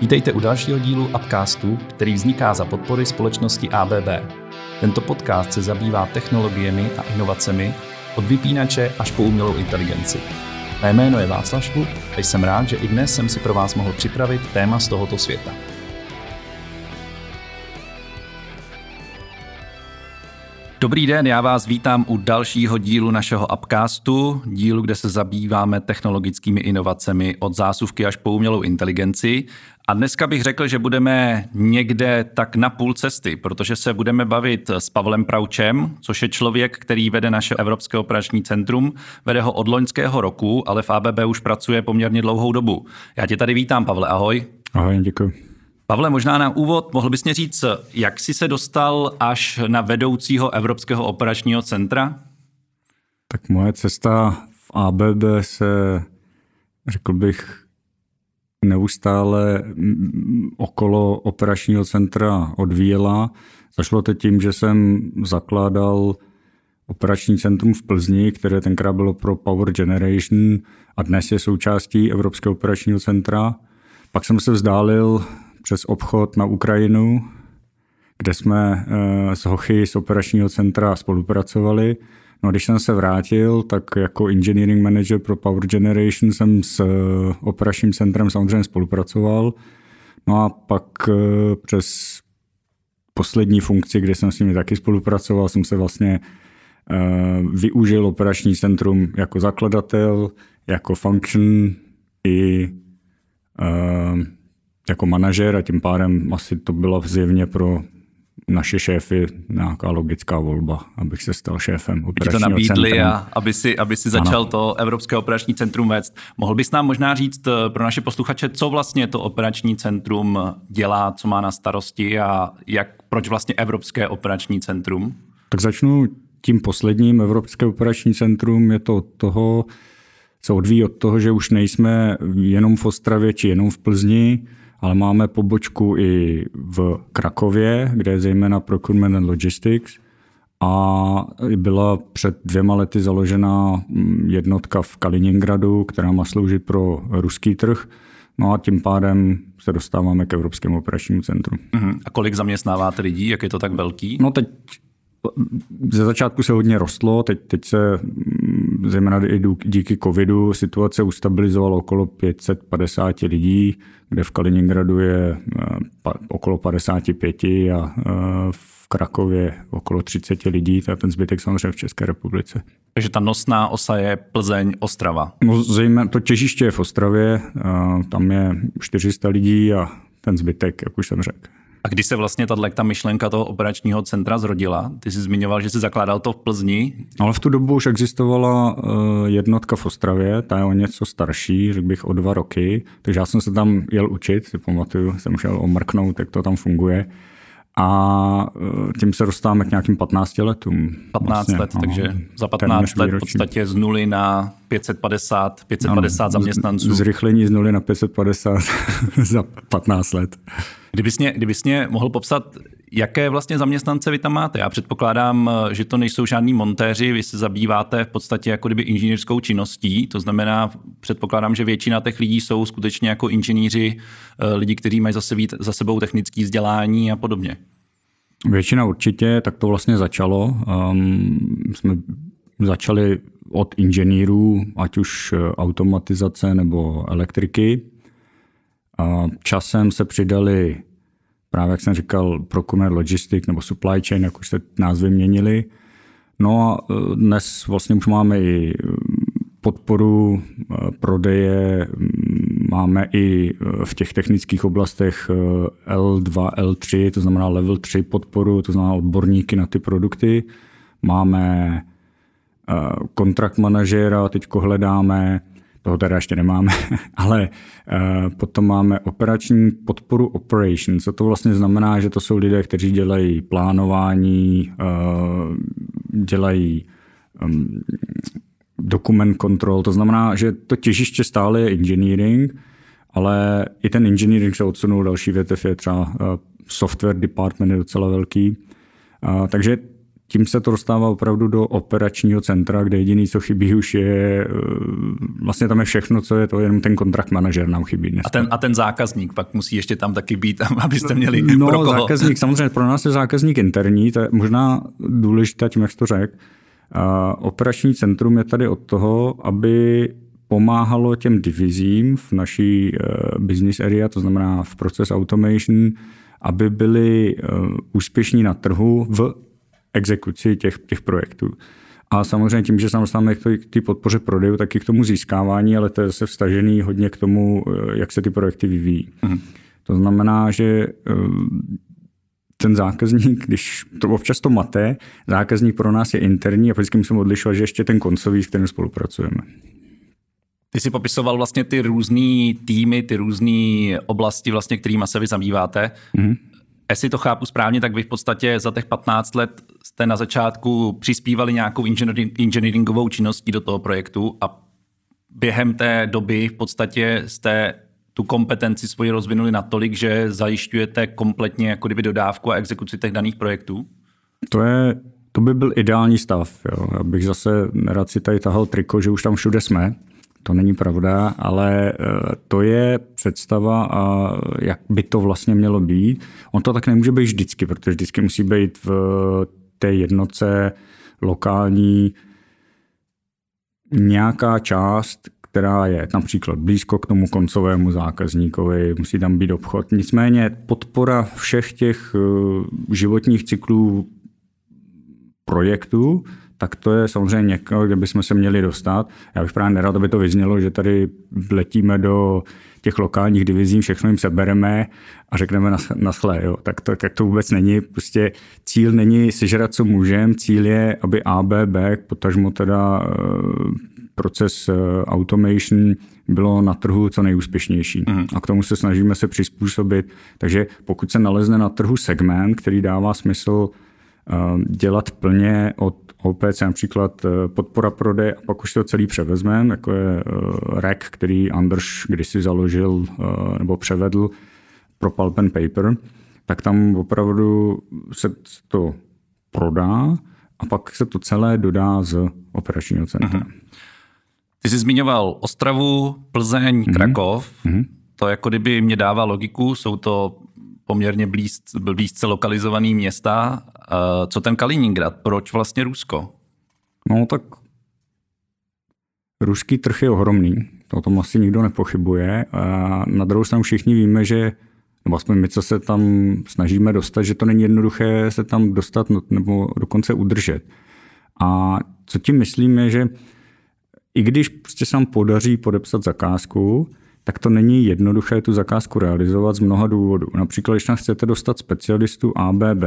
Vítejte u dalšího dílu Upcastu, který vzniká za podpory společnosti ABB. Tento podcast se zabývá technologiemi a inovacemi od vypínače až po umělou inteligenci. Mé jméno je Václav Švuk a jsem rád, že i dnes jsem si pro vás mohl připravit téma z tohoto světa. Dobrý den, já vás vítám u dalšího dílu našeho Upcastu, dílu, kde se zabýváme technologickými inovacemi od zásuvky až po umělou inteligenci. A dneska bych řekl, že budeme někde tak na půl cesty, protože se budeme bavit s Pavlem Praučem, což je člověk, který vede naše Evropské operační centrum, vede ho od loňského roku, ale v ABB už pracuje poměrně dlouhou dobu. Já tě tady vítám, Pavle, ahoj. Ahoj, děkuji. Pavle, možná na úvod mohl bys mě říct, jak jsi se dostal až na vedoucího Evropského operačního centra? Tak moje cesta v ABB se, řekl bych, neustále okolo operačního centra odvíjela. Zašlo to tím, že jsem zakládal operační centrum v Plzni, které tenkrát bylo pro Power Generation a dnes je součástí Evropského operačního centra. Pak jsem se vzdálil přes obchod na Ukrajinu, kde jsme eh, s Hochy z operačního centra spolupracovali. No a když jsem se vrátil, tak jako engineering manager pro Power Generation jsem s eh, operačním centrem samozřejmě spolupracoval. No a pak eh, přes poslední funkci, kde jsem s nimi taky spolupracoval, jsem se vlastně využil operační centrum jako zakladatel, jako function i jako manažer a tím pádem asi to bylo zjevně pro naše šéfy nějaká logická volba, abych se stal šéfem operačního to nabídli centrum. a aby si, aby si začal ano. to Evropské operační centrum vést. Mohl bys nám možná říct eh, pro naše posluchače, co vlastně to operační centrum dělá, co má na starosti a jak, proč vlastně Evropské operační centrum? Tak začnu tím posledním. Evropské operační centrum je to od toho, se odvíjí od toho, že už nejsme jenom v Ostravě či jenom v Plzni, ale máme pobočku i v Krakově, kde je zejména Procurement and Logistics a byla před dvěma lety založena mm, jednotka v Kaliningradu, která má sloužit pro ruský trh. No a tím pádem se dostáváme k Evropskému operačnímu centru. Uh-huh. A kolik zaměstnáváte lidí? Jak je to tak velký? No teď ze začátku se hodně rostlo, teď, teď se mm, zejména i díky covidu situace ustabilizovala okolo 550 lidí, kde v Kaliningradu je eh, okolo 55 a eh, v Krakově okolo 30 lidí, a ten zbytek samozřejmě v České republice. Takže ta nosná osa je Plzeň, Ostrava. No, zejména to těžiště je v Ostravě, eh, tam je 400 lidí a ten zbytek, jak už jsem řekl. A kdy se vlastně tato ta myšlenka toho operačního centra zrodila? Ty jsi zmiňoval, že jsi zakládal to v Plzni. Ale v tu dobu už existovala eh, jednotka v Ostravě, ta je o něco starší, řekl bych o dva roky, takže já jsem se tam jel učit, si pamatuju, jsem šel omrknout, jak to tam funguje. A eh, tím se dostáváme k nějakým 15 letům. 15 vlastně, let, aha, takže za 15 let v podstatě z nuly na 550, 550 ano, zaměstnanců. Zrychlení z nuly na 550 za 15 let. Kdybys mě, kdybys mě mohl popsat, jaké vlastně zaměstnance vy tam máte? Já předpokládám, že to nejsou žádní montéři, vy se zabýváte v podstatě jako kdyby inženýrskou činností, to znamená, předpokládám, že většina těch lidí jsou skutečně jako inženýři, eh, lidi, kteří mají víc, za sebou technické vzdělání a podobně. Většina určitě, tak to vlastně začalo. Um, jsme začali od inženýrů, ať už eh, automatizace nebo elektriky. A časem se přidali právě, jak jsem říkal, procurement logistic nebo supply chain, jak už se názvy měnily. No a e, dnes vlastně už máme i e, podporu e, prodeje, máme i v těch technických oblastech L2, L3, to znamená level 3 podporu, to znamená odborníky na ty produkty. Máme kontrakt manažera, teď hledáme, toho teda ještě nemáme, ale uh, potom máme operační podporu operations. Co to vlastně znamená, že to jsou lidé, kteří dělají plánování, uh, dělají um, dokument control, to znamená, že to těžiště stále je engineering, ale i ten engineering se odsunul, další větev je třeba uh, software department je docela velký. Takže tím se to dostává opravdu do operačního centra, kde jediný, co chybí už je, eh, vlastně tam je všechno, co je to, jenom ten kontrakt manažer nám chybí dneska. A ten, a ten zákazník pak musí ještě tam taky být, abyste měli no, pro koho. zákazník, samozřejmě pro nás je zákazník interní, to je možná důležité, tím jak to řekl. Operační centrum je tady od toho, aby pomáhalo těm divizím v naší uh, business area, to znamená v proces automation, aby byli uh, úspěšní na trhu v exekuci těch, těch projektů. A samozřejmě tím, že se dostáváme k té podpoře prodejů, tak i k tomu získávání, ale to je se vstažený hodně k tomu, eh, jak se ty projekty vyvíjí. Mm. To znamená, že ten zákazník, když to občas to mate, zákazník pro nás je interní a vždycky musíme odlišovat, že ještě ten koncový, s kterým spolupracujeme. Ty jsi popisoval vlastně ty různé týmy, ty různé oblasti, vlastně, kterými se vy zabýváte. Mm-hmm. Jestli to chápu správně, tak vy v podstatě za těch 15 let jste na začátku přispívali nějakou inženýringovou činností do toho projektu a během té doby v podstatě jste tu kompetenci svoji rozvinuli natolik, že zajišťujete kompletně jako kdyby dodávku a exekuci těch daných projektů? To je, to by byl ideální stav. Jo. Já bych zase nerad si tady tahal triko, že už tam všude jsme. To není pravda, ale eh, to je představa, a jak by to vlastně mělo být. On to tak nemůže být vždycky, protože vždycky musí být v té jednotce lokální nějaká část, která je například blízko k tomu koncovému zákazníkovi, musí tam být obchod. Nicméně podpora všech těch eh, životních cyklů projektů tak to je samozřejmě někdo, kde bychom se měli dostat. Já bych právě nerad, aby to vyznělo, že tady letíme do těch lokálních divizí, všechno jim sebereme a řekneme na schle. Jo. Tak, to, tak to vůbec není. Prostě cíl není sežrat, co můžeme, cíl je, aby ABB, potažmo teda eh, proces eh, automation bylo na trhu co nejúspěšnější. Mm. A k tomu se snažíme se přizpůsobit. Takže pokud se nalezne na trhu segment, který dává smysl eh, dělat plně od OPC například eh, podpora prodej a pak už to celý převezmeme, jako je eh, REC, který Anders kdysi založil eh, nebo převedl pro Pulp and Paper, tak tam opravdu se to prodá a pak se to celé dodá z operačního centra. Uh-huh. Ty jsi zmiňoval Ostravu, Plzeň, uh-huh. Krakov. Uh-huh. To jako kdyby mě dává logiku, jsou to poměrně blíz, blízce lokalizované města. Co ten Kaliningrad? Proč vlastně Rusko? No tak ruský trh je ohromný, o tom asi nikdo nepochybuje. A na druhou stranu všichni víme, že nebo aspoň my, co se tam snažíme dostat, že to není jednoduché se tam dostat no, nebo dokonce udržet. A co tím myslím je, že i když prostě se vám podaří podepsat zakázku, tak to není jednoduché tu zakázku realizovat z mnoha důvodů. Například, když tam chcete dostat specialistu ABB,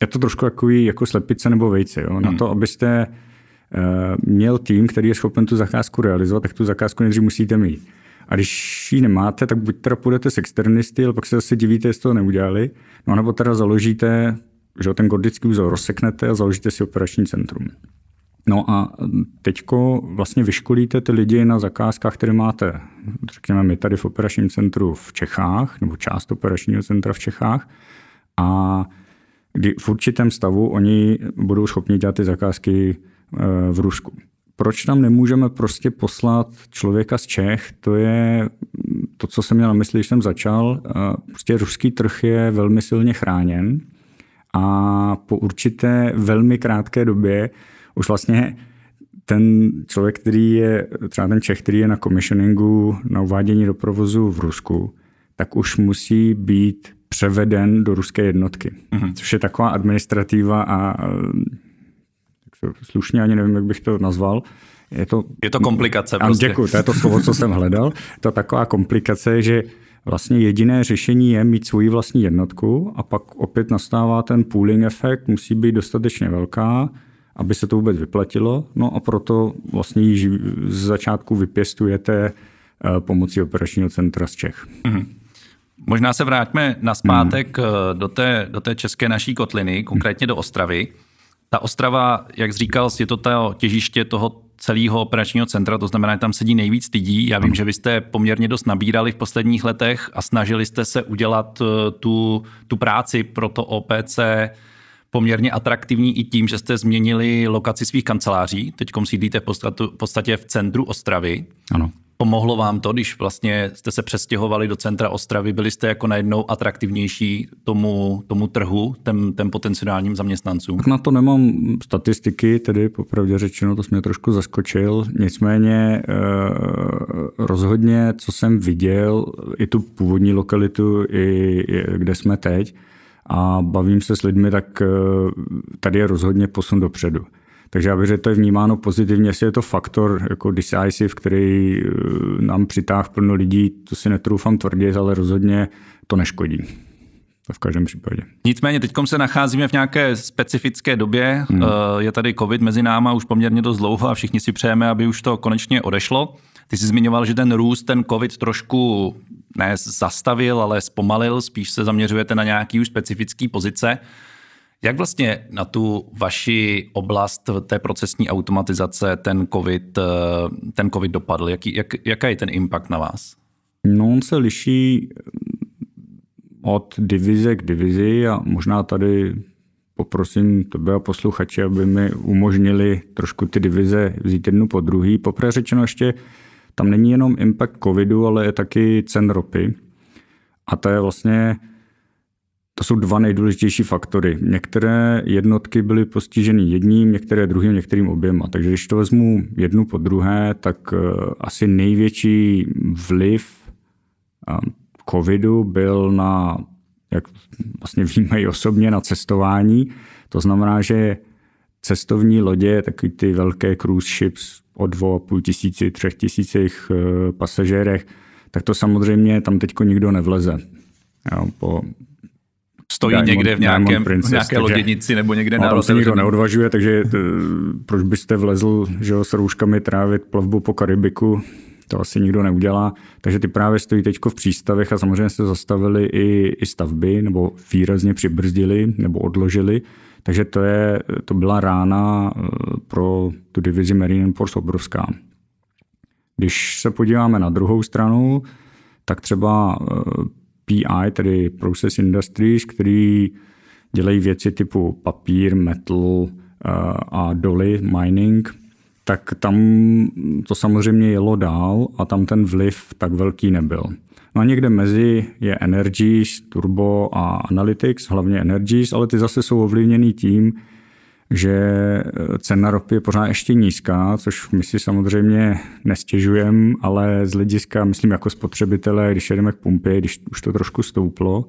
je to trošku takový jako slepice nebo vejce. Jo? Na hmm. to, abyste eh, měl tým, který je schopen tu zakázku realizovat, tak tu zakázku nejdřív musíte mít. A když ji nemáte, tak buď teda půjdete s externisty, ale pak se zase divíte, jestli to neudělali, no nebo teda založíte, že ten gordický úzol rozseknete a založíte si operační centrum. No a teďko vlastně vyškolíte ty lidi na zakázkách, které máte, řekněme my tady v operačním centru v Čechách, nebo část operačního centra v Čechách, a kdy v určitém stavu oni budou schopni dělat ty zakázky eh, v Rusku. Proč tam nemůžeme prostě poslat člověka z Čech? To je to, co jsem měl na mysli, když jsem začal. Eh, prostě ruský trh je velmi silně chráněn a po určité velmi krátké době už vlastně ten člověk, který je, třeba ten Čech, který je na commissioningu, na uvádění do provozu v Rusku, tak už musí být převeden do ruské jednotky. Mm-hmm. Což je taková administrativa a slušně ani nevím, jak bych to nazval. Je to, je to komplikace. Prostě. Děkuji, to je to slovo, co jsem hledal. To taková komplikace, že vlastně jediné řešení je mít svoji vlastní jednotku a pak opět nastává ten pooling efekt, musí být dostatečně velká, aby se to vůbec vyplatilo. No a proto vlastně ji z začátku vypěstujete eh, pomocí operačního centra z Čech. Mm-hmm. Možná se vrátíme na zpátek mm. do, té, do té české naší kotliny, konkrétně do Ostravy. Ta Ostrava, jak říkal, je to to těžiště toho celého operačního centra, to znamená, že tam sedí nejvíc lidí. Já vím, že vy jste poměrně dost nabírali v posledních letech a snažili jste se udělat eh, tu, tu práci pro to OPC poměrně atraktivní i tím, že jste změnili lokaci svých kanceláří. Teď sídlíte v podstatě v centru Ostravy. Ano. Pomohlo vám to, když vlastně jste se přestěhovali do centra Ostravy, byli jste jako najednou atraktivnější tomu, tomu trhu, těm, těm potenciálním zaměstnancům? Tak na to nemám statistiky, tedy popravdě řečeno, to mě trošku zaskočil. Nicméně eh, rozhodně, co jsem viděl, i tu původní lokalitu, i, i kde jsme teď, a bavím se s lidmi, tak eh, tady je rozhodně posun dopředu. Takže já bych řekl, to je vnímáno pozitivně, jestli je to faktor jako decisive, který eh, nám přitáhl plno lidí, to si netroufám tvrdit, ale rozhodně to neškodí. To v každém případě. Nicméně teď se nacházíme v nějaké specifické době. Hmm. Eh, je tady covid mezi náma už poměrně dost dlouho a všichni si přejeme, aby už to konečně odešlo. Ty jsi zmiňoval, že ten růst, ten covid trošku ne zastavil, ale zpomalil, spíš se zaměřujete na nějaký už specifický pozice. Jak vlastně na tu vaši oblast té procesní automatizace ten COVID, eh, ten COVID dopadl? Jaký, jak, jaká je ten impact na vás? No, on se liší od divize k divizi a možná tady poprosím tebe a posluchače, aby mi umožnili trošku ty divize vzít jednu po druhý. Poprvé řečeno ještě, tam není jenom impact covidu, ale je taky cen ropy. A to je vlastně to jsou dva nejdůležitější faktory. Některé jednotky byly postiženy jedním, některé druhým, některým oběma. Takže když to vezmu jednu po druhé, tak eh, asi největší vliv eh, covidu byl na, jak vlastně víme i osobně, na cestování. To znamená, že cestovní lodě, takový ty velké cruise ships o dvou půl tisíci, třech tisících eh, pasažérech, tak to samozřejmě tam teďko nikdo nevleze. Jo, po stojí Diamond, někde v, nějakém, Princess, v nějaké loděnici nebo někde na se nikdo neodvažuje, takže t, proč byste vlezl že s rouškami trávit plavbu po Karibiku, to asi nikdo neudělá. Takže ty právě stojí teď v přístavech a samozřejmě se zastavili i, i stavby nebo výrazně přibrzdili nebo odložili. Takže to, je, to byla rána eh, pro tu divizi Marine Force obrovská. Když se podíváme na druhou stranu, tak třeba eh, PI, tedy Process Industries, který dělají věci typu papír, metal eh, a doly, mining, tak tam to samozřejmě jelo dál a tam ten vliv tak velký nebyl. No a někde mezi je Energies, Turbo a Analytics, hlavně Energies, ale ty zase jsou ovlivněný tím, že eh, cena ropy je pořád ještě nízká, což my si samozřejmě nestěžujeme, ale z hlediska, myslím jako spotřebitelé, když jedeme k pumpě, když už to trošku stouplo,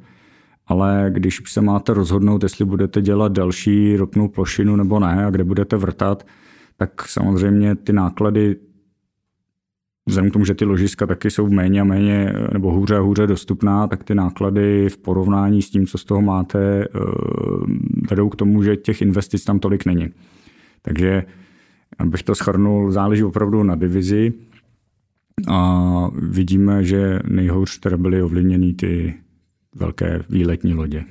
ale když se máte rozhodnout, jestli budete dělat další ropnou plošinu nebo ne a kde budete vrtat, tak samozřejmě ty náklady vzhledem k tomu, že ty ložiska taky jsou méně a méně nebo hůře a hůře dostupná, tak ty náklady v porovnání s tím, co z toho máte, eh, vedou k tomu, že těch investic tam tolik není. Takže abych to schrnul, záleží opravdu na divizi a vidíme, že nejhůř teda byly ovlivněny ty velké výletní lodě.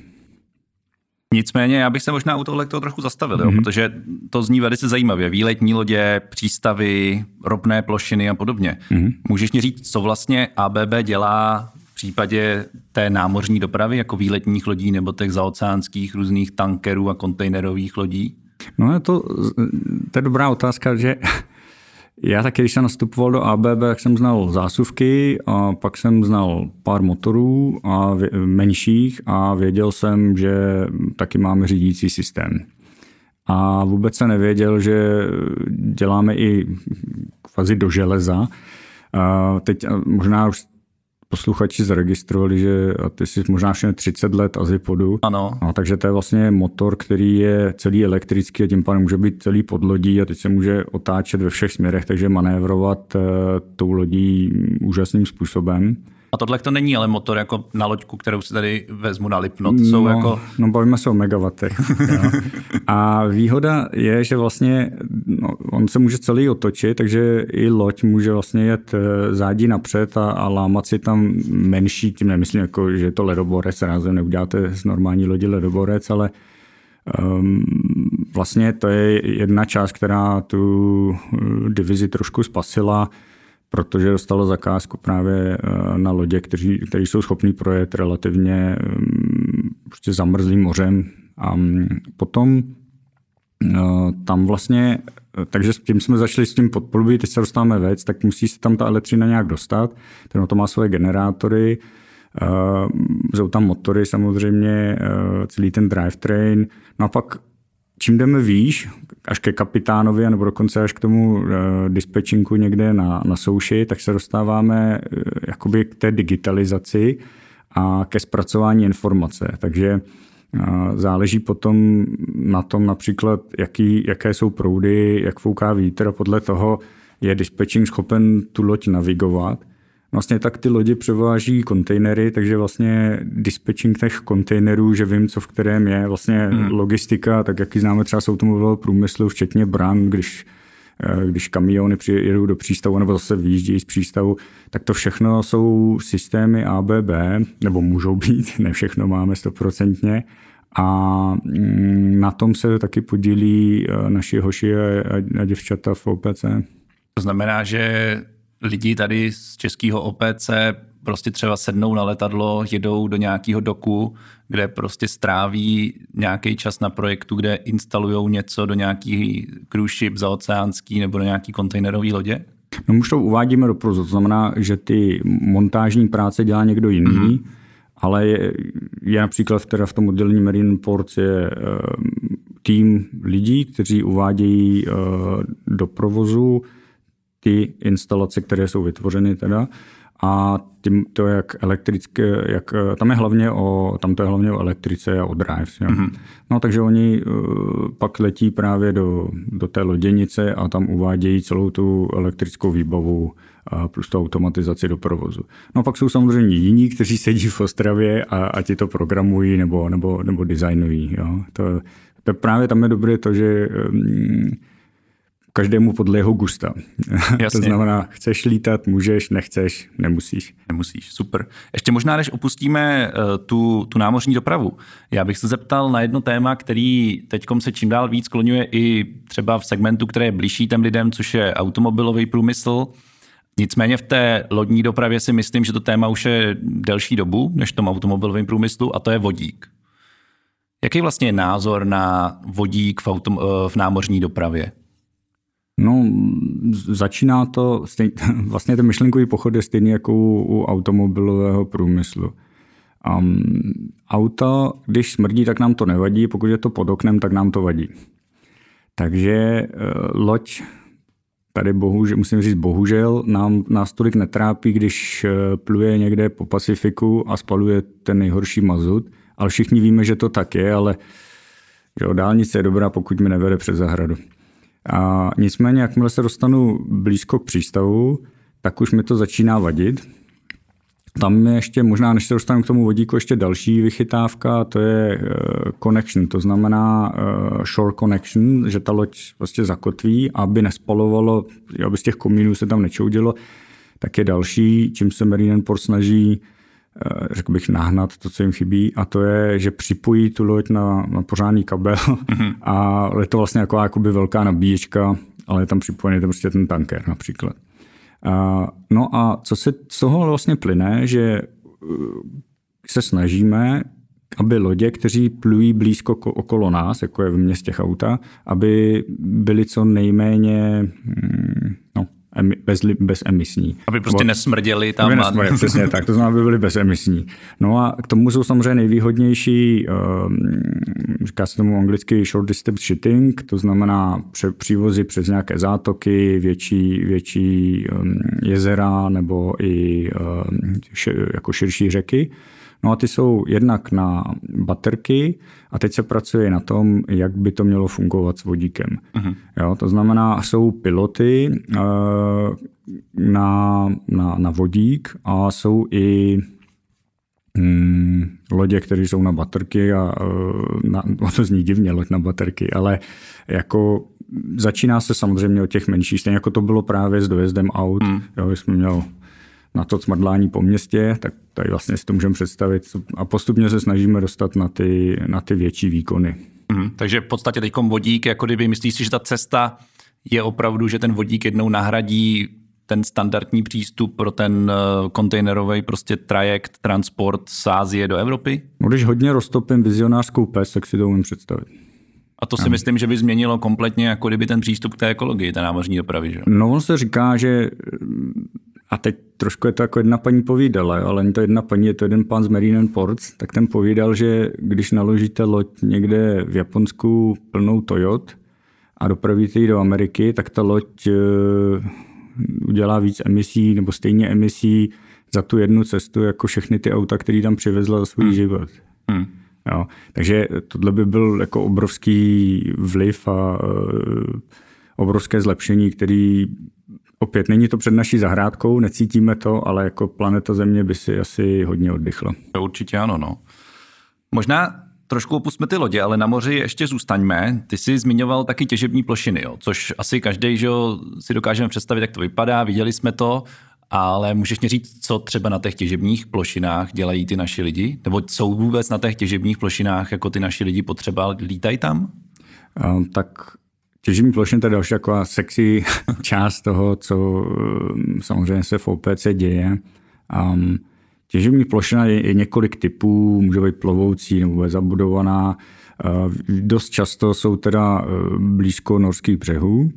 Nicméně já bych se možná u tohle toho trochu zastavil, mm-hmm. jo, mhm. protože to zní velice zajímavě. Výletní lodě, přístavy, ropné plošiny a podobně. Mm-hmm. Můžeš mi říct, co vlastně ABB dělá v případě té námořní dopravy, jako výletních lodí nebo těch zaoceánských různých tankerů a kontejnerových lodí? No je to, to je dobrá otázka, že já taky, když jsem nastupoval do ABB, tak jsem znal zásuvky a pak jsem znal pár motorů a menších a věděl jsem, že taky máme řídící systém. A vůbec se nevěděl, že děláme i kvazi do železa. A teď možná už posluchači zaregistrovali, že a ty jsi možná všem 30 let Azipodu. Ano. A takže to je vlastně motor, který je celý elektrický a tím pádem může být celý pod lodí a teď se může otáčet ve všech směrech, takže manévrovat uh, tou lodí úžasným způsobem. A tohle to není ale motor jako na loďku, kterou si tady vezmu na Lipno. To jsou no, jako... no bavíme se o megawatech. A výhoda je, že vlastně no, on se může celý otočit, takže i loď může vlastně jet eh, zádí napřed a, a lámat si tam menší, tím nemyslím, jako, že je to ledoborec, rázem neuděláte z normální lodi ledoborec, ale Um, vlastně to je jedna část, která tu eh, divizi trošku spasila protože dostalo zakázku právě eh, na lodě, kteří, kteří jsou schopní projet relativně mm, prostě zamrzlým mořem A potom tam vlastně, takže s tím jsme začali s tím podpolubí, teď se dostáváme vec, tak musí se tam ta elektřina nějak dostat. Ten to má svoje generátory, jsou tam motory samozřejmě, celý ten drivetrain. No a pak čím jdeme výš, až ke kapitánovi, nebo dokonce až k tomu uh, dispečinku někde na, na souši, tak se dostáváme uh, jakoby k té digitalizaci a ke zpracování informace. Takže uh, záleží potom na tom například, jaký, jaké jsou proudy, jak fouká vítr a podle toho je dispečing schopen tu loď navigovat – Vlastně tak ty lodi převáží kontejnery, takže vlastně dispatching těch kontejnerů, že vím, co v kterém je, vlastně hmm. logistika, tak jak ji známe třeba z automobilového průmyslu, včetně bran, když eh, když kamiony jedou do přístavu nebo zase vyjíždějí z přístavu, tak to všechno jsou systémy ABB, nebo můžou být, ne všechno máme stoprocentně. A mm, na tom se taky podílí eh, naši hoši a děvčata v OPC. To znamená, že lidi tady z českého OPC prostě třeba sednou na letadlo, jedou do nějakého doku, kde prostě stráví nějaký čas na projektu, kde instalují něco do nějaký cruise ship za oceánský nebo do nějaký kontejnerové lodě? No už to uvádíme do prozu, to znamená, že ty montážní práce dělá někdo jiný, mm-hmm. ale je, je například teda v tom oddělení Marine Ports je uh, tým lidí, kteří uvádějí uh, do provozu ty instalace, které jsou vytvořeny teda, a tím, to jak elektrické, jak, tam je hlavně o, tam to je hlavně o elektrice a o drives. Mm-hmm. No takže oni uh, pak letí právě do, do té loděnice a tam uvádějí celou tu elektrickou výbavu a plus tu automatizaci do provozu. No pak jsou samozřejmě jiní, kteří sedí v Ostravě a, a ti to programují nebo, nebo, nebo designují. Jo. To, to právě tam je dobré to, že um, každému podle jeho gusta. Jasně. to znamená, chceš lítat, můžeš, nechceš, nemusíš. Nemusíš, super. Ještě možná, než opustíme uh, tu, tu námořní dopravu, já bych se zeptal na jedno téma, který teď se čím dál víc skloňuje i třeba v segmentu, které je blížší těm lidem, což je automobilový průmysl. Nicméně v té lodní dopravě si myslím, že to téma už je delší dobu než v tom automobilovém průmyslu a to je vodík. Jaký vlastně je názor na vodík v, autom, eh, v námořní dopravě? No, začíná to, stejn, vlastně ten myšlenkový pochod je stejný jako u, u automobilového průmyslu. Um, auto, když smrdí, tak nám to nevadí, pokud je to pod oknem, tak nám to vadí. Takže uh, loď, tady bohužel, musím říct bohužel, nám, nás tolik netrápí, když uh, pluje někde po Pacifiku a spaluje ten nejhorší mazut, ale všichni víme, že to tak je, ale že dálnice je dobrá, pokud mi nevede přes zahradu. A nicméně, jakmile se dostanu blízko k přístavu, tak už mi to začíná vadit. Tam je ještě možná, než se dostanu k tomu vodíku, ještě další vychytávka, to je uh, connection, to znamená uh, shore connection, že ta loď prostě zakotví, aby nespalovalo, aby z těch komínů se tam nečoudilo, tak je další, čím se Marine Port snaží Eh, řekl bych, nahnat to, co jim chybí, a to je, že připojí tu loď na, na pořádný kabel mm-hmm. a je to vlastně jako jakoby velká nabíječka, ale je tam připojený to prostě ten tanker například. A, no a co se z toho vlastně plyne, že eh, se snažíme, aby lodě, kteří plují blízko okolo nás, jako je v městě auta, aby byly co nejméně hm, bez, bezemisní. Aby prostě nesmrděli tam. Aby nesmrděli, přesně tak, to znamená, aby byly bezemisní. No a k tomu jsou samozřejmě nejvýhodnější, ehm, říká se tomu anglicky short distance shipping, to znamená přívozy přes nějaké zátoky, větší, větší ehm, jezera nebo i ehm, jako širší řeky. No a ty jsou jednak na baterky a teď se pracuje na tom, jak by to mělo fungovat s vodíkem. Uh-huh. Jo, to znamená, jsou piloty uh, na, na, na vodík a jsou i hmm, lodě, které jsou na baterky a uh, na, no to zní divně, loď na baterky, ale jako začíná se samozřejmě od těch menších, stejně jako to bylo právě s dojezdem aut. Mm. Jo, jsme měl na to smrdlání po městě, tak tady vlastně si to můžeme představit a postupně se snažíme dostat na ty, na ty větší výkony. Mm, takže v podstatě teď vodík, jako kdyby myslíš si, že ta cesta je opravdu, že ten vodík jednou nahradí ten standardní přístup pro ten eh, kontejnerový prostě trajekt, transport z Ázie do Evropy? No, když hodně roztopím vizionářskou pes, tak si to umím představit. A to si myslím, že by změnilo kompletně jako kdyby ten přístup k té ekologii, té námořní dopravy. Že? No on se říká, že a teď trošku je to jako jedna paní povídala, ale není to jedna paní, je to jeden pán z Marine Ports, tak ten povídal, že když naložíte loď někde v Japonsku plnou Toyot a dopravíte ji do Ameriky, tak ta loď eh, udělá víc emisí nebo stejně emisí za tu jednu cestu, jako všechny ty auta, které tam přivezla za svůj hmm. život. Hmm. Jo. Takže tohle by byl jako obrovský vliv a uh, obrovské zlepšení, který opět není to před naší zahrádkou, necítíme to, ale jako planeta Země by si asi hodně oddychla. Určitě ano, no. Možná trošku opustíme ty lodě, ale na moři ještě zůstaňme. Ty jsi zmiňoval taky těžební plošiny, jo, což asi každý že si dokážeme představit, jak to vypadá, viděli jsme to, ale můžeš mě říct, co třeba na těch těžebních plošinách dělají ty naši lidi? Nebo jsou vůbec na těch těžebních plošinách jako ty naši lidi potřeba, lítají tam? Um, tak těžební plošiny to je další taková sexy část toho, co um, samozřejmě se v OPC děje. Um, těžební plošina je, je několik typů, může být plovoucí nebo je zabudovaná. Uh, dost často jsou teda uh, blízko norských břehů,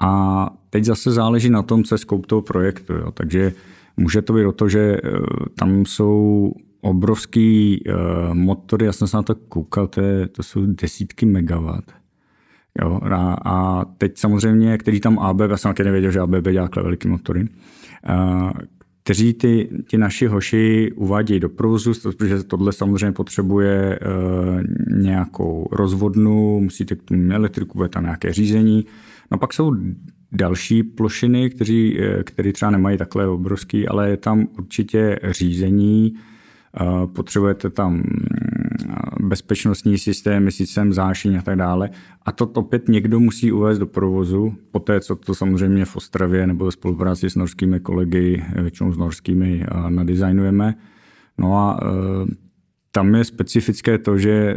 a teď zase záleží na tom, co je scope toho projektu. Jo. Takže může to být o to, že eh, tam jsou obrovský uh, motory, já jsem se na to koukal, to, je, to jsou desítky megawatt. Jo, a, a teď samozřejmě, který tam ABB, já jsem taky nevěděl, že ABB dělá velký motory, uh, kteří ty, ty naši hoši uvádějí do provozu, protože tohle samozřejmě potřebuje uh, nějakou rozvodnu, musíte k tomu elektriku, bude tam nějaké řízení, No pak jsou další plošiny, kteří, eh, který třeba nemají takhle obrovský, ale je tam určitě řízení, potřebujete tam bezpečnostní systémy, systém zášení a tak dále. A to opět někdo musí uvést do provozu, poté co to samozřejmě v Ostravě nebo ve spolupráci s norskými kolegy, eh, většinou s norskými, nadizajnujeme. No a tam je specifické to, že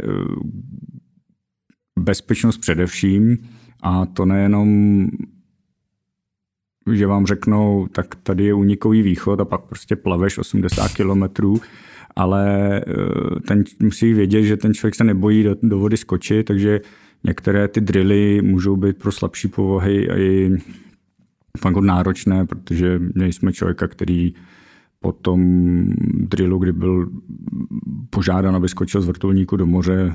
bezpečnost především, a to nejenom, že vám řeknou, tak tady je unikový východ a pak prostě plaveš 80 kilometrů, ale eh, ten musí vědět, že ten člověk se nebojí do, do vody skočit, takže některé ty drily můžou být pro slabší povahy i fakt náročné, protože měli jsme člověka, který po tom drillu, kdy byl požádán, aby skočil z vrtulníku do moře,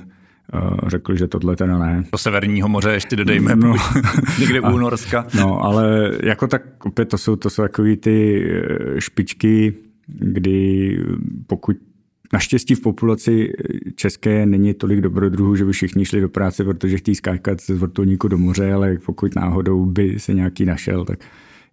řekl, že tohle teda ne. Do Severního moře ještě dodejme, no, někde u Norska. No, ale jako tak opět to jsou, to jsou takový ty eh, špičky, kdy pokud Naštěstí v populaci české není tolik dobrodruhů, že by všichni šli do práce, protože chtějí skákat ze vrtulníku do moře, ale pokud náhodou by se nějaký našel, tak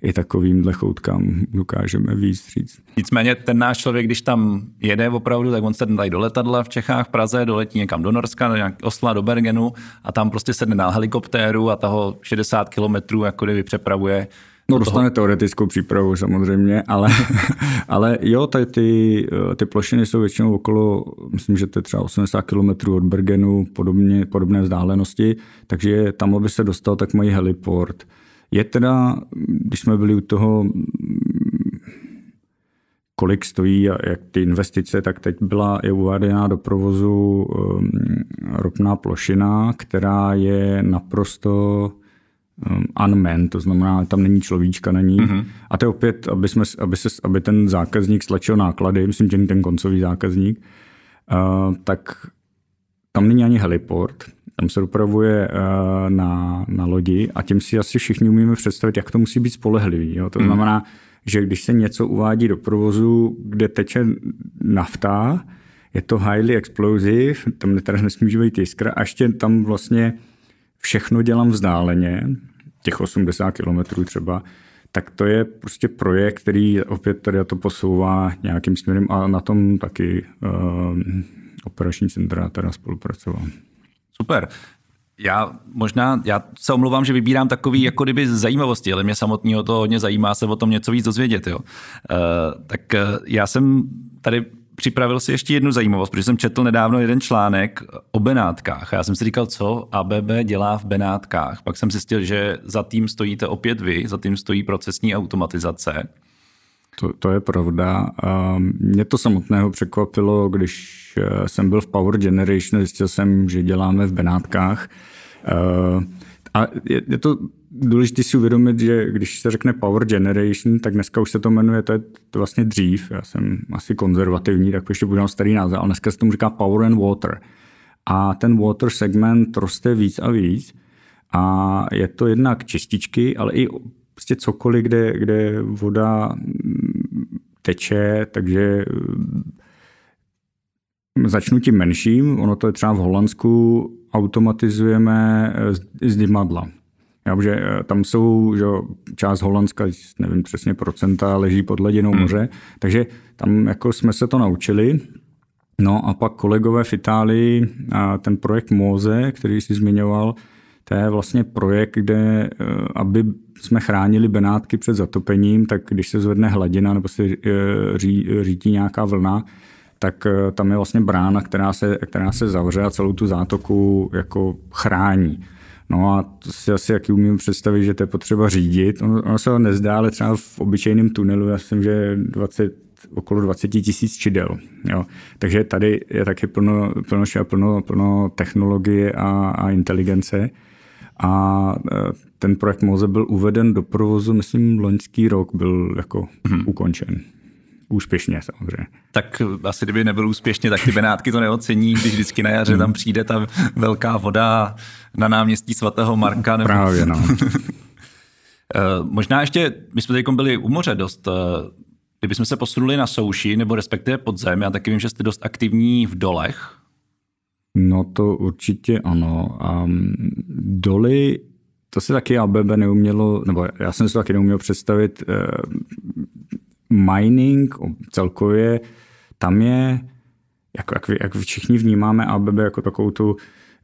i takovýmhle choutkám dokážeme víc říct. Nicméně ten náš člověk, když tam jede opravdu, tak on se tady do letadla v Čechách, v Praze, doletí někam do Norska, do nějak Osla, do Bergenu a tam prostě sedne na helikoptéru a toho 60 kilometrů jako kdyby přepravuje No dostane toho... teoretickou přípravu samozřejmě, ale, ale jo, tady ty, ty plošiny jsou většinou okolo, myslím, že to je třeba 80 km od Bergenu, podobně, podobné vzdálenosti, takže tam, aby se dostal, tak mají heliport. Je teda, když jsme byli u toho, kolik stojí a jak ty investice, tak teď byla je uváděná do provozu um, ropná plošina, která je naprosto um, unmanned, to znamená, tam není človíčka na ní. Mm-hmm. A to je opět, aby, jsme, aby, se, aby ten zákazník stlačil náklady, myslím, že ten koncový zákazník, uh, tak tam není ani heliport, tam se dopravuje uh, na, na lodi a tím si asi všichni umíme představit, jak to musí být spolehlivý. Jo? To hmm. znamená, že když se něco uvádí do provozu, kde teče nafta, je to highly explosive, tam teda nesmí být jiskra a ještě tam vlastně všechno dělám vzdáleně, těch 80 kilometrů třeba, tak to je prostě projekt, který opět tady to posouvá nějakým směrem a na tom taky uh, operační centra teda spolupracoval. Super. Já možná, já se omluvám, že vybírám takový jako kdyby zajímavosti, ale mě samotného to hodně zajímá se o tom něco víc dozvědět. Jo. Uh, tak uh, já jsem tady připravil si ještě jednu zajímavost, protože jsem četl nedávno jeden článek o Benátkách. Já jsem si říkal, co ABB dělá v Benátkách. Pak jsem zjistil, že za tím stojíte opět vy, za tím stojí procesní automatizace. To, to je pravda. Mě to samotného překvapilo, když eh, jsem byl v Power Generation, zjistil jsem, že děláme v Benátkách. Eh, a je, je to důležité si uvědomit, že když se řekne Power Generation, tak dneska už se to jmenuje, to je to vlastně dřív, já jsem asi konzervativní, tak ještě budeme starý název, ale dneska se tomu říká Power and Water. A ten water segment roste víc a víc a je to jednak čističky, ale i prostě cokoliv, kde, kde voda mm, teče, takže mm, začnu tím menším, ono to je třeba v Holandsku, automatizujeme z dymadla. Já, že eh, tam jsou že část Holandska, nevím přesně procenta, leží pod hladinou hmm. moře, takže tam jako jsme se to naučili. No a pak kolegové v Itálii, a ten projekt Moze, který jsi zmiňoval, to je vlastně projekt, kde, eh, aby jsme chránili Benátky před zatopením, tak když se zvedne hladina nebo se eh, ří, řítí nějaká vlna, tak tam je vlastně brána, která se, která se zavře a celou tu zátoku jako chrání. No a to si asi jaký umím představit, že to je potřeba řídit. Ono, ono se ho nezdá, ale třeba v obyčejném tunelu, já myslím, že 20, okolo 20 tisíc čidel. Jo. Takže tady je taky plno, plno, plno, plno technologie a, a inteligence. A e, ten projekt Moze byl uveden do provozu, myslím, loňský rok byl jako hmm. ukončen úspěšně samozřejmě. Tak asi kdyby nebyl úspěšně, tak ty Benátky to neocení, když vždycky na jaře tam přijde ta velká voda na náměstí svatého Marka. Nebo... Právě, no. Eh, možná ještě, my jsme teď byli u moře dost, eh, kdybychom se posunuli na souši, nebo respektive pod zem, já taky vím, že jste dost aktivní v dolech. No to určitě ano. Um, doly, to se taky ABB neumělo, nebo já jsem si to taky neuměl představit, uh, mining celkově, tam je, jako, jak, jak všichni vnímáme ABB jako takovou tu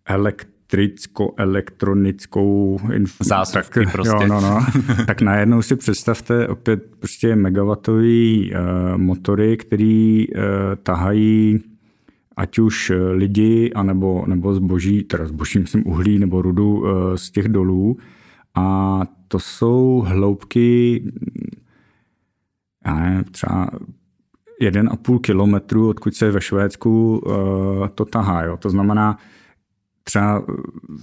elektricko-elektronickou zásuvky tak, prostě. Jo, no, no. tak najednou si představte opět prostě megawatový uh, motory, který uh, tahají ať už lidi, anebo, nebo zboží, teda zboží, myslím uhlí nebo rudu uh, z těch dolů. A to jsou hloubky já nevím, třeba jeden a půl kilometru, odkud se ve Švédsku uh, to tahá. Jo. To znamená, třeba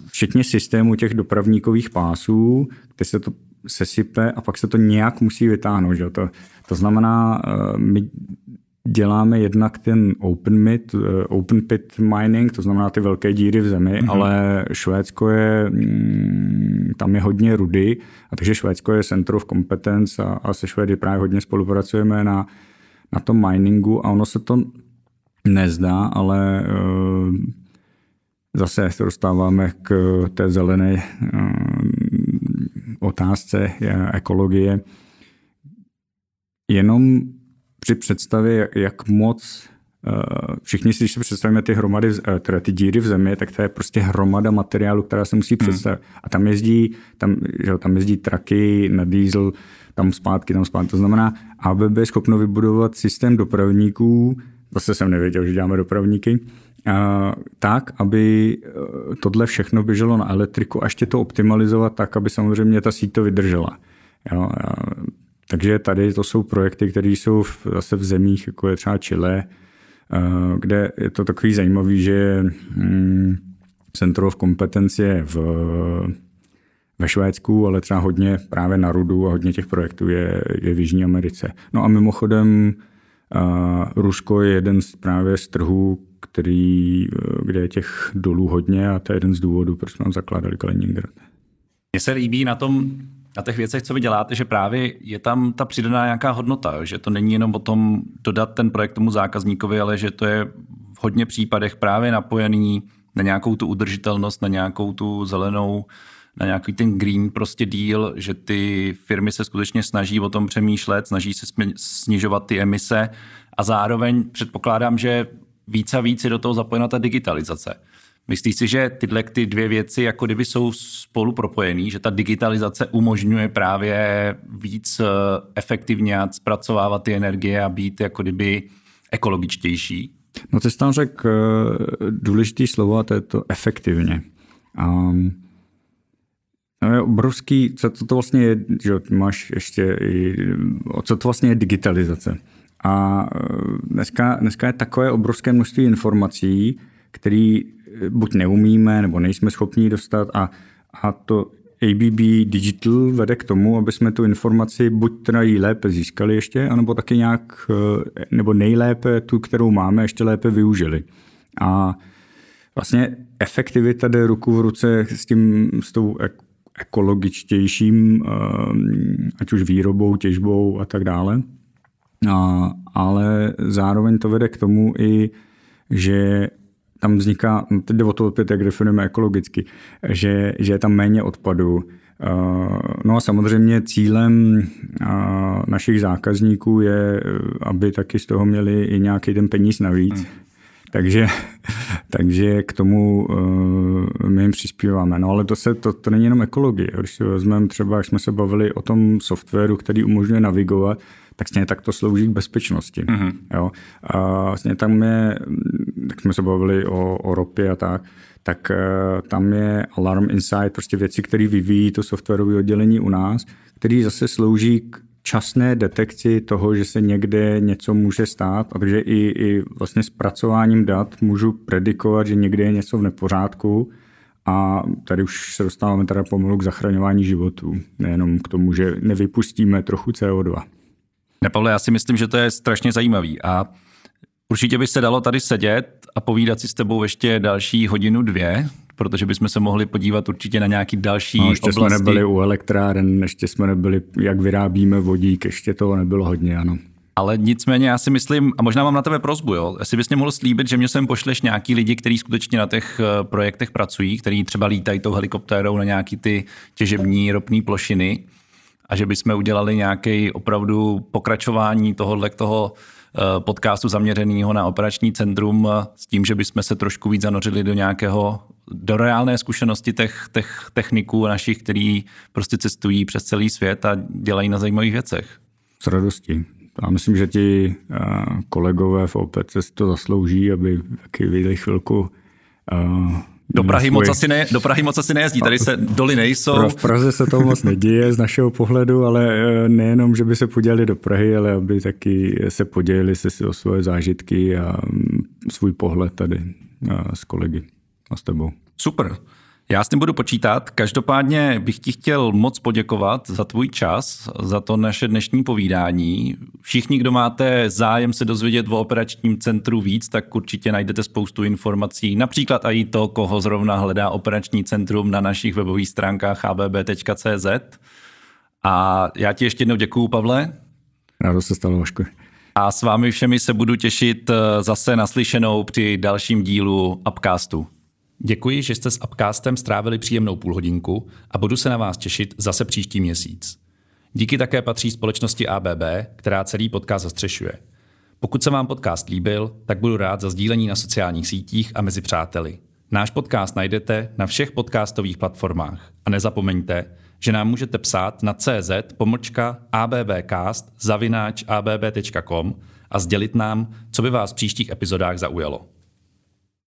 včetně systému těch dopravníkových pásů, kde se to sesype a pak se to nějak musí vytáhnout. Že? To, to znamená, uh, my děláme jednak ten open, pit, eh, open pit mining, to znamená ty velké díry v zemi, mm-hmm. ale Švédsko je, mm, tam je hodně rudy, a takže Švédsko je Center of Competence a, a se Švédy právě hodně spolupracujeme na, na tom miningu a ono se to nezdá, ale uh, zase se dostáváme k té zelené uh, otázce ekologie. Jenom při představě, jak moc eh, všichni si, když si představíme ty hromady, eh, teda ty díry v zemi, tak to je prostě hromada materiálu, která se musí hmm. představit. Hmm. A tam jezdí, tam, že, tam jezdí traky na diesel, tam zpátky, tam zpátky. To znamená, ABB je schopno vybudovat systém dopravníků, zase jsem nevěděl, že děláme dopravníky, a, tak, aby eh, tohle všechno běželo na elektriku a ještě to optimalizovat tak, aby samozřejmě ta síť to vydržela. Jo, takže tady to jsou projekty, které jsou v, zase v zemích, jako je třeba Chile, eh, kde je to takový zajímavý, že hm, Center of Competence je v, ve Švédsku, ale třeba hodně právě na Rudu a hodně těch projektů je, je v Jižní Americe. No a mimochodem uh, Rusko je jeden z, právě z trhů, který, eh, kde je těch dolů hodně a to je jeden z důvodů, proč tam zakládali Kaliningrad. Mně se líbí na tom na těch věcech, co vy děláte, že právě je tam ta přidaná nějaká hodnota, že to není jenom o tom dodat ten projekt tomu zákazníkovi, ale že to je v hodně případech právě napojený na nějakou tu udržitelnost, na nějakou tu zelenou, na nějaký ten green prostě deal, že ty firmy se skutečně snaží o tom přemýšlet, snaží se snižovat ty emise a zároveň předpokládám, že víc a víc je do toho zapojena ta digitalizace. Myslíš si, že tyhle ty dvě věci jako kdyby jsou spolu propojený, že ta digitalizace umožňuje právě víc eh, efektivně zpracovávat ty energie a být jako kdyby ekologičtější? No ty jsi tam řekl důležitý slovo a to je to efektivně. Um, No je obrovský, co to, to vlastně je, že máš ještě co to vlastně je digitalizace. A e, dneska, dneska je takové obrovské množství informací, které buď neumíme, nebo nejsme schopni dostat a, a to ABB Digital vede k tomu, aby jsme tu informaci buď teda jí lépe získali ještě, anebo taky nějak, e, nebo nejlépe tu, kterou máme, ještě lépe využili. A vlastně efektivita jde ruku v ruce s, tím, s tou ekologičtějším, ať už výrobou, těžbou a tak dále. A, ale zároveň to vede k tomu i, že tam vzniká, no teď jde o to opět, jak definujeme ekologicky, že, že je tam méně odpadu. No a samozřejmě cílem našich zákazníků je, aby taky z toho měli i nějaký ten peníz navíc. Hmm. Takže, takže k tomu uh, my jim přispíváme. No ale to, se, to, to není jenom ekologie. Když si vezmeme třeba, jak jsme se bavili o tom softwaru, který umožňuje navigovat, tak stejně tak to slouží k bezpečnosti. Mm-hmm. Jo? A vlastně tam je, tak jsme se bavili o, o ropě a tak, tak uh, tam je Alarm Insight, prostě věci, které vyvíjí to softwarové oddělení u nás, který zase slouží k časné detekci toho, že se někde něco může stát a takže i, i vlastně zpracováním dat můžu predikovat, že někde je něco v nepořádku a tady už se dostáváme teda pomalu k zachraňování životů, nejenom k tomu, že nevypustíme trochu CO2. Ne, Pavle, já si myslím, že to je strašně zajímavý a určitě by se dalo tady sedět a povídat si s tebou ještě další hodinu, dvě, protože bychom se mohli podívat určitě na nějaký další no, ještě oblasti. jsme nebyli u elektráren, ještě jsme nebyli, jak vyrábíme vodík, ještě toho nebylo hodně, ano. Ale nicméně já si myslím, a možná mám na tebe prozbu, jo? jestli bys mě mohl slíbit, že mě sem pošleš nějaký lidi, kteří skutečně na těch eh, projektech pracují, kteří třeba lítají tou helikoptérou na nějaký ty těžební ropné plošiny a že bychom udělali nějaký opravdu pokračování tohohle toho eh, podcastu zaměřeného na operační centrum eh, s tím, že bychom se trošku víc zanořili do nějakého do reálné zkušenosti těch, těch techniků našich, kteří prostě cestují přes celý svět a dělají na zajímavých věcech. S radostí. Já myslím, že ti eh, kolegové v OPC to zaslouží, aby taky viděli chvilku do Prahy, moc asi ne, do Prahy moc asi nejezdí, tady se doly nejsou. V Praze se to moc neděje z našeho pohledu, ale eh, nejenom, že by se podělili do Prahy, ale aby taky se podělili se o svoje zážitky a mm, svůj pohled tady s kolegy a s tebou. Super. Já s tím budu počítat. Každopádně bych ti chtěl moc poděkovat za tvůj čas, za to naše dnešní povídání. Všichni, kdo máte zájem se dozvědět o operačním centru víc, tak určitě najdete spoustu informací, například i to, koho zrovna hledá operační centrum na našich webových stránkách hbb.cz. A já ti ještě jednou děkuju, Pavle. Rádo se stalo, Vašku. A s vámi všemi se budu těšit eh, zase naslyšenou při dalším dílu Upcastu. Děkuji, že jste s Upcastem strávili příjemnou půlhodinku a budu se na vás těšit zase příští měsíc. Díky také patří společnosti ABB, která celý podcast zastřešuje. Pokud se vám podcast líbil, tak budu rád za sdílení na sociálních sítích a mezi přáteli. Náš podcast najdete na všech podcastových platformách. A nezapomeňte, že nám můžete psát na cz pomlčka abbcast zavináč abb.com a sdělit nám, co by vás v příštích epizodách zaujalo.